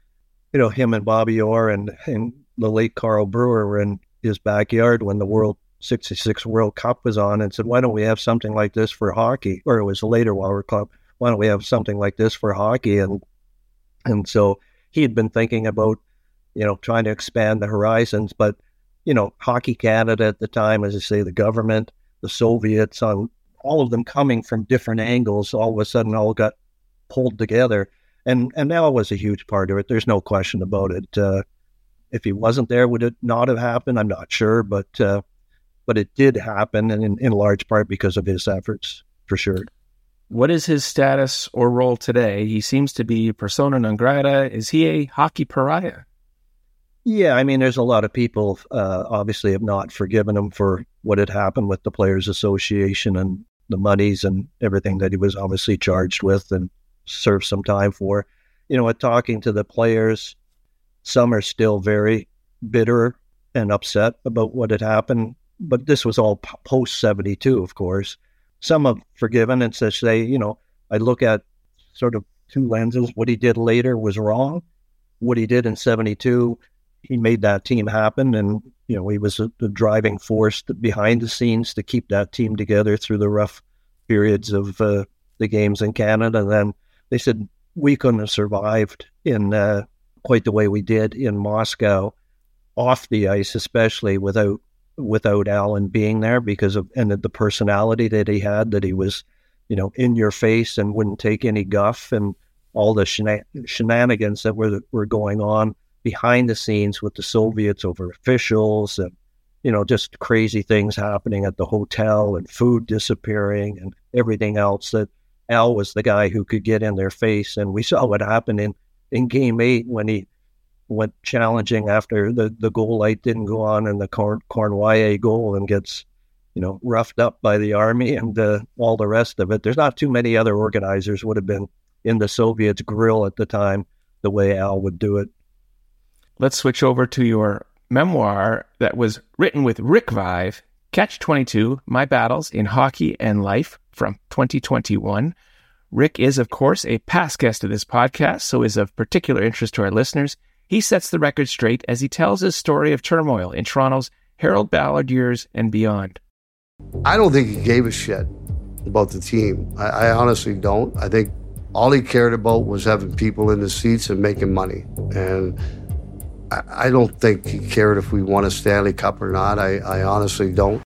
Speaker 2: you know, him and Bobby Orr and, and the late Carl Brewer were in his backyard when the World 66 World Cup was on and said, why don't we have something like this for hockey? Or it was later World club. Why don't we have something like this for hockey? And and so he had been thinking about you know, trying to expand the horizons. But, you know, Hockey Canada at the time, as I say, the government, the Soviets, on all of them coming from different angles, all of a sudden all got pulled together. And and Al was a huge part of it. There's no question about it. Uh, if he wasn't there, would it not have happened? I'm not sure, but uh, but it did happen, and in, in large part because of his efforts, for sure.
Speaker 1: What is his status or role today? He seems to be persona non grata. Is he a hockey pariah?
Speaker 2: Yeah, I mean, there's a lot of people uh, obviously have not forgiven him for what had happened with the Players Association and the monies and everything that he was obviously charged with and served some time for. You know, talking to the players, some are still very bitter and upset about what had happened. But this was all post 72, of course. Some have forgiven and says, say, you know, I look at sort of two lenses. What he did later was wrong. What he did in 72, he made that team happen. And, you know, he was the driving force behind the scenes to keep that team together through the rough periods of uh, the games in Canada. And then they said we couldn't have survived in uh, quite the way we did in Moscow off the ice, especially without without Alan being there because of and the personality that he had that he was, you know, in your face and wouldn't take any guff and all the shenanigans that were were going on behind the scenes with the Soviets over officials and you know just crazy things happening at the hotel and food disappearing and everything else that Al was the guy who could get in their face and we saw what happened in in game 8 when he went challenging after the, the goal light didn't go on and the Cournoyer, goal and gets, you know, roughed up by the army and uh, all the rest of it. There's not too many other organizers would have been in the Soviets' grill at the time the way Al would do it.
Speaker 1: Let's switch over to your memoir that was written with Rick Vaive, Catch 22 My Battles in Hockey and Life from 2021. Rick is, of course, a past guest of this podcast, so is of particular interest to our listeners. He sets the record straight as he tells his story of turmoil in Toronto's Harold Ballard years and beyond.
Speaker 5: I don't think he gave a shit about the team. I, I honestly don't. I think all he cared about was having people in the seats and making money. And I, I don't think he cared if we won a Stanley Cup or not. I, I honestly don't.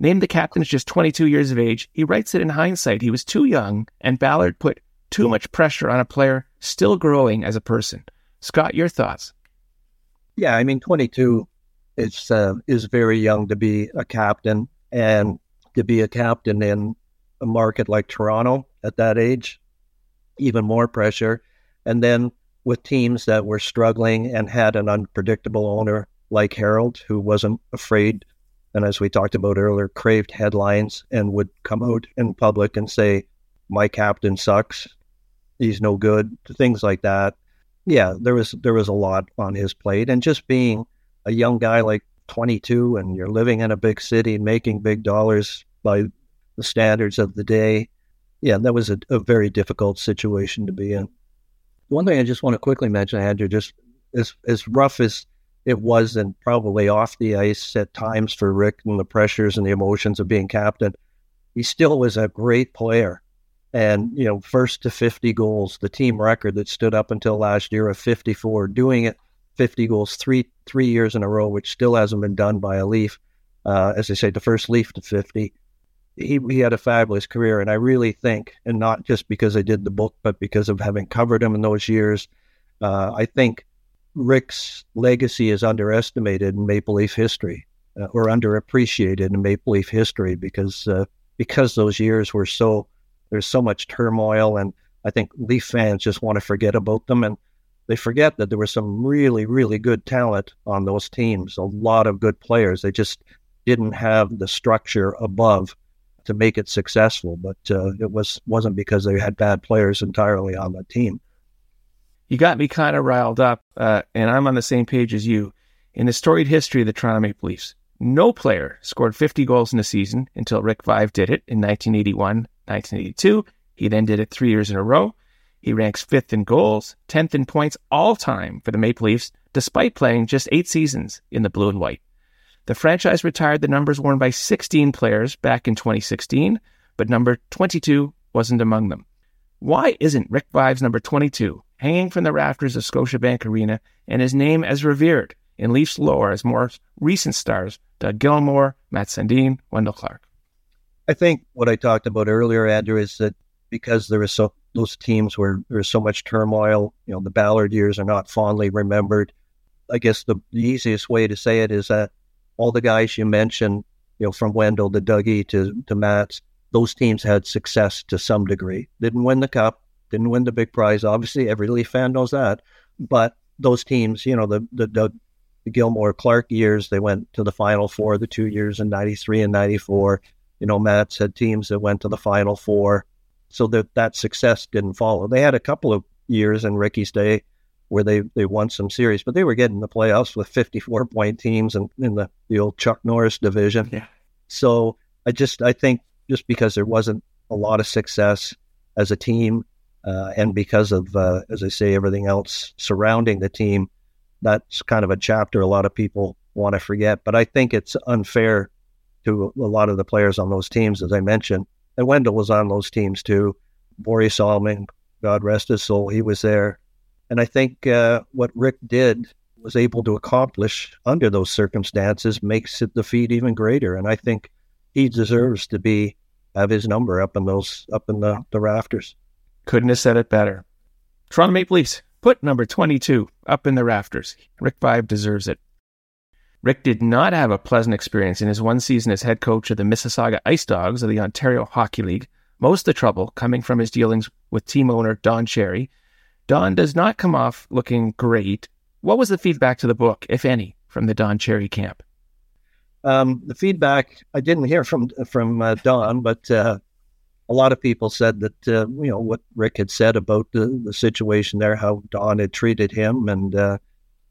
Speaker 1: Named the captain at just 22 years of age, he writes that in hindsight he was too young and Ballard put too much pressure on a player still growing as a person. Scott, your thoughts?
Speaker 2: Yeah, I mean, 22 is uh, is very young to be a captain, and to be a captain in a market like Toronto at that age, even more pressure. And then with teams that were struggling and had an unpredictable owner like Harold, who wasn't afraid, and as we talked about earlier, craved headlines and would come out in public and say, "My captain sucks. He's no good." Things like that yeah, there was there was a lot on his plate, and just being a young guy like 22, and you're living in a big city, making big dollars by the standards of the day. Yeah, that was a, a very difficult situation to be in. One thing I just want to quickly mention, Andrew, just as as rough as it was, and probably off the ice at times for Rick and the pressures and the emotions of being captain, he still was a great player. And you know first to 50 goals the team record that stood up until last year of 54 doing it 50 goals three three years in a row which still hasn't been done by a leaf uh, as i say the first leaf to 50 he, he had a fabulous career and i really think and not just because i did the book but because of having covered him in those years uh, i think rick's legacy is underestimated in maple leaf history uh, or underappreciated in maple leaf history because uh, because those years were so there's so much turmoil, and I think Leaf fans just want to forget about them, and they forget that there was some really, really good talent on those teams. A lot of good players. They just didn't have the structure above to make it successful. But uh, it was wasn't because they had bad players entirely on the team.
Speaker 1: You got me kind of riled up, uh, and I'm on the same page as you. In the storied history of the Toronto Maple Leafs, no player scored 50 goals in a season until Rick Vaive did it in 1981 1982. He then did it three years in a row. He ranks fifth in goals, 10th in points all time for the Maple Leafs, despite playing just eight seasons in the blue and white. The franchise retired the numbers worn by 16 players back in 2016, but number 22 wasn't among them. Why isn't Rick Vaive's number 22 hanging from the rafters of Scotiabank Arena and his name as revered in Leafs lore as more recent stars Doug Gilmour, Mats Sundin, Wendel Clark?
Speaker 2: I think what I talked about earlier, Andrew, is that because there is so those teams where there's so much turmoil, you know, the Ballard years are not fondly remembered. I guess the, the easiest way to say it is that all the guys you mentioned, you know, from Wendel to Dougie to to Mats, those teams had success to some degree. Didn't win the cup, didn't win the big prize. Obviously, every Leaf fan knows that. But those teams, you know, the the, the the Gilmour Clark years, they went to the Final Four. The two years in '93 and '94, you know, Mats had teams that went to the Final Four, so that that success didn't follow. They had a couple of years in Ricky's day where they, they won some series, but they were getting the playoffs with 54 point teams and in the, the old Chuck Norris division.
Speaker 1: Yeah.
Speaker 2: So I just, I think just because there wasn't a lot of success as a team, uh, and because of, uh, as I say, everything else surrounding the team, that's kind of a chapter a lot of people want to forget. But I think it's unfair to a lot of the players on those teams, as I mentioned. And Wendel was on those teams too. Borje Salming, God rest his soul, he was there. And I think uh, what Rick did was able to accomplish under those circumstances makes it the feat even greater. And I think he deserves to be have his number up in those up in the, the rafters.
Speaker 1: Couldn't have said it better. Toronto Maple Leafs put number 22 up in the rafters. Rick Vaive deserves it. Rick did not have a pleasant experience in his one season as head coach of the Mississauga Ice Dogs of the Ontario Hockey League, most of the trouble coming from his dealings with team owner Don Cherry. Don does not come off looking great. What was the feedback to the book, if any, from the Don Cherry camp?
Speaker 2: Um, the feedback I didn't hear from from uh, Don, but uh, a lot of people said that uh, you know what Rick had said about the, the situation there, how Don had treated him and uh,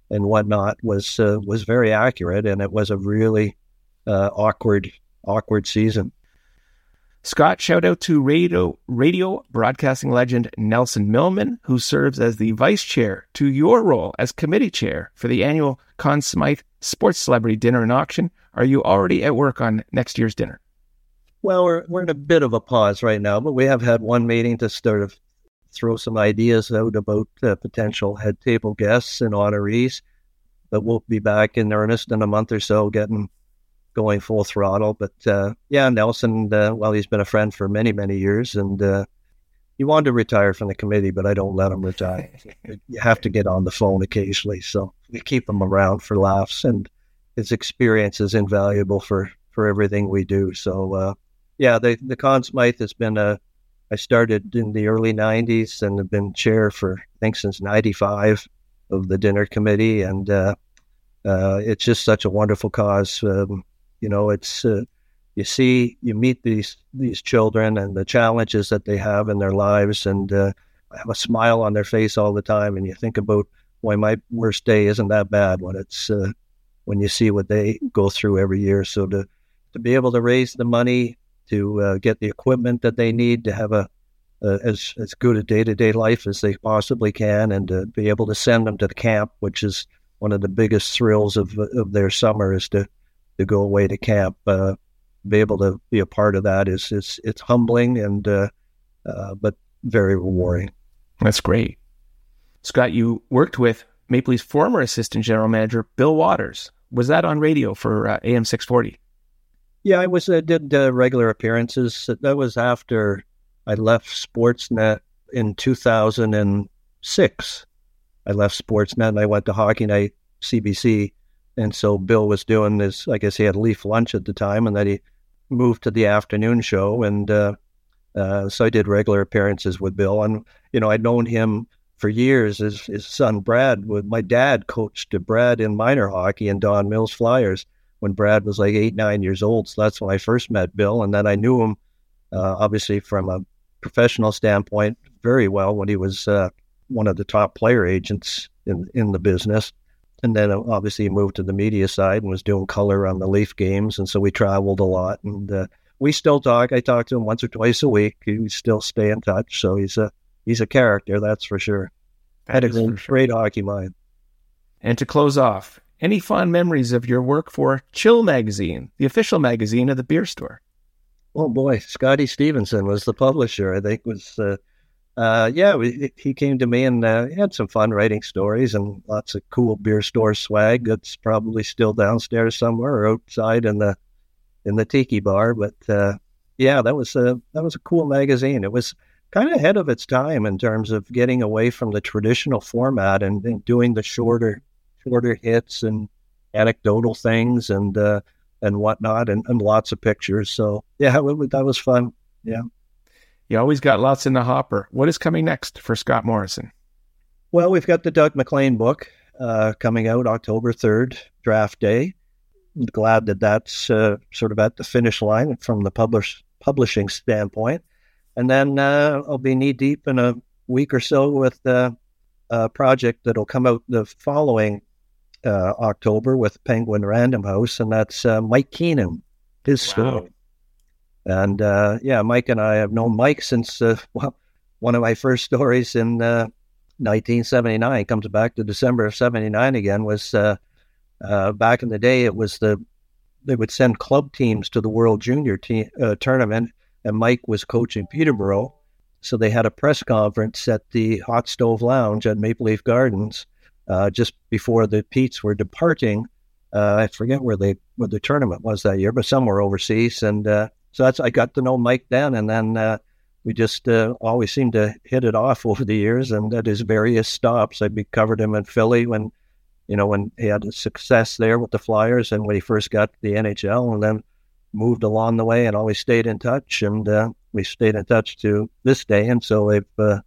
Speaker 2: and whatnot was uh, was very accurate, and it was a really uh, awkward awkward season.
Speaker 1: Scott, shout out to radio radio broadcasting legend Nelson Millman, who serves as the vice chair to your role as committee chair for the annual Conn Smythe Sports Celebrity Dinner and Auction. Are you already at work on next year's dinner?
Speaker 2: Well, we're we're in a bit of a pause right now, but we have had one meeting to sort of throw some ideas out about uh, potential head table guests and honorees. But we'll be back in earnest in a month or so, getting going full throttle. But uh, yeah, Nelson, uh, well, he's been a friend for many, many years, and uh, he wanted to retire from the committee, but I don't let him retire. you have to get on the phone occasionally, so we keep him around for laughs, and his experience is invaluable for for everything we do. So uh, yeah, the the Conn Smythe has been a I started in the early 90s and have been chair for, I think, since 95 of the dinner committee. And uh, uh, it's just such a wonderful cause. Um, you know, it's uh, you see, you meet these these children and the challenges that they have in their lives, and uh, have a smile on their face all the time. And you think about why my worst day isn't that bad when it's uh, when you see what they go through every year. So to to be able to raise the money to uh, get the equipment that they need to have a as as good a day to day life as they possibly can, and to be able to send them to the camp, which is one of the biggest thrills of of their summer, is to to go away to camp. Uh, be able to be a part of that is is it's humbling and uh, uh, but very rewarding.
Speaker 1: That's great, Scott. You worked with Maple Leafs former assistant general manager Bill Waters. Was that on radio for uh, AM six forty?
Speaker 2: Yeah, I was I did uh, regular appearances. That was after I left Sportsnet in two thousand and six. I left Sportsnet and I went to Hockey Night CBC and so Bill was doing this, I guess he had Leaf lunch at the time, and then he moved to the afternoon show. And uh, uh, so I did regular appearances with Bill. And, you know, I'd known him for years. His, his son, Brad, with my dad coached Brad in minor hockey and Don Mills Flyers when Brad was like eight, nine years old. So that's when I first met Bill. And then I knew him, uh, obviously, from a professional standpoint, very well when he was uh, one of the top player agents in, in the business and then uh, obviously he moved to the media side and was doing color on the Leaf games, and so we traveled a lot, and uh, we still talk. I talk to him once or twice a week. We still stay in touch, so he's a he's a character, that's for sure. Had a great, sure. great hockey mind.
Speaker 1: And to close off, any fond memories of your work for Chill Magazine, the official magazine of the beer store?
Speaker 2: Oh boy, Scotty Stevenson was the publisher. I think was. Uh, uh, yeah, we, he came to me and uh, had some fun writing stories and lots of cool beer store swag that's probably still downstairs somewhere or outside in the in the tiki bar. But uh, yeah, that was a that was a cool magazine. It was kind of ahead of its time in terms of getting away from the traditional format and, and doing the shorter shorter hits and anecdotal things and uh, and whatnot and, and lots of pictures. So yeah, it, that was fun. Yeah.
Speaker 1: You always got lots in the hopper. What is coming next for Scott Morrison?
Speaker 2: Well, we've got the Doug MacLean book. uh, coming out October 3rd, draft day. Glad that that's uh, sort of at the finish line from the publish, publishing standpoint. And then uh, I'll be knee deep in a week or so with uh, a project that'll come out the following uh, October with Penguin Random House, and that's uh, Mike Keenan, his wow. story. And uh, yeah, Mike and I have known Mike since uh, well, one of my first stories in 1979 uh, comes back to December of 79 again was uh, back in the day it was the they would send club teams to the World Junior team, tournament and Mike was coaching Peterborough so they had a press conference at the Hot Stove Lounge at Maple Leaf Gardens uh, just before the Petes were departing. Uh, I forget where they where the tournament was that year, but somewhere overseas. And uh, so that's I got to know Mike then, and then uh, we just uh, always seemed to hit it off over the years. And at his various stops, I covered him in Philly when you know when he had success there with the Flyers, and when he first got the NHL, and then moved along the way and always stayed in touch. And uh, we stayed in touch to this day. And so we uh,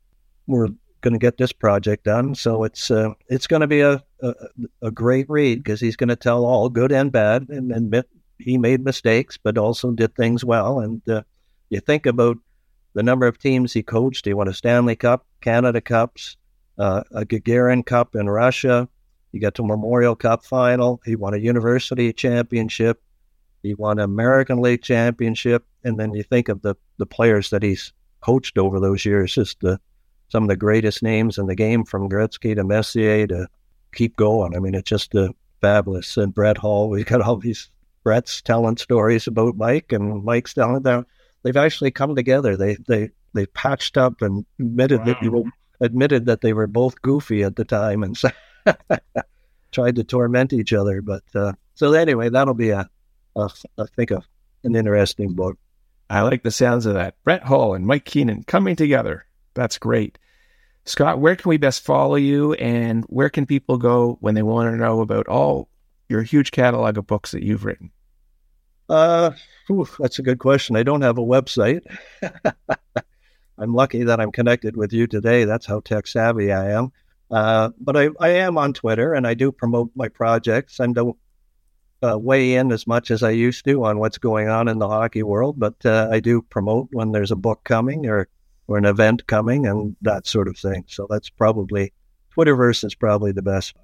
Speaker 2: we're going to get this project done. So it's uh, it's going to be a, a, a great read because he's going to tell all good and bad and admit he made mistakes, but also did things well. And uh, you think about the number of teams he coached. He won a Stanley Cup, Canada Cups, uh, a Gagarin Cup in Russia. He got to Memorial Cup final. He won a university championship. He won an American League championship, and then you think of the the players that he's coached over those years. Just the, some of the greatest names in the game, from Gretzky to Messier to keep going. I mean, it's just uh, fabulous. And Brett Hull, we got all these Brett's telling stories about Mike, and Mike's telling them they've actually come together. They they they patched up and admitted wow. that they were, admitted that they were both goofy at the time and tried to torment each other. But uh, so anyway, that'll be a I think, a, an interesting book.
Speaker 1: I like the sounds of that. Brett Hull and Mike Keenan coming together. That's great. Scott, where can we best follow you and where can people go when they want to know about all your huge catalog of books that you've written?
Speaker 2: Uh, whew, that's a good question. I don't have a website. I'm lucky that I'm connected with you today. That's how tech savvy I am. Uh, but I, I am on Twitter and I do promote my projects. I don't uh, weigh in as much as I used to on what's going on in the hockey world, but uh, I do promote when there's a book coming or or an event coming and that sort of thing. So that's probably Twitterverse is probably the best.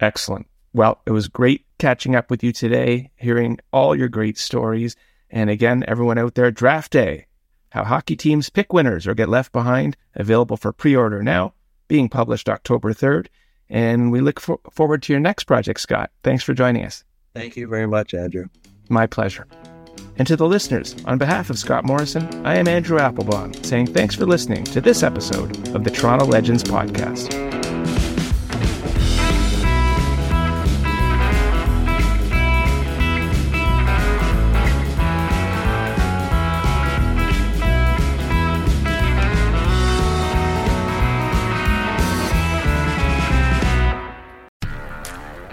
Speaker 1: Excellent. Well, it was great catching up with you today, hearing all your great stories. And again, everyone out there, draft day, how hockey teams pick winners or get left behind, available for pre order now, being published October 3rd. And we look for- forward to your next project, Scott. Thanks for joining us.
Speaker 2: Thank you very much, Andrew.
Speaker 1: My pleasure. And to the listeners, on behalf of Scott Morrison, I am Andrew Applebaum, saying thanks for listening to this episode of the Toronto Legends Podcast.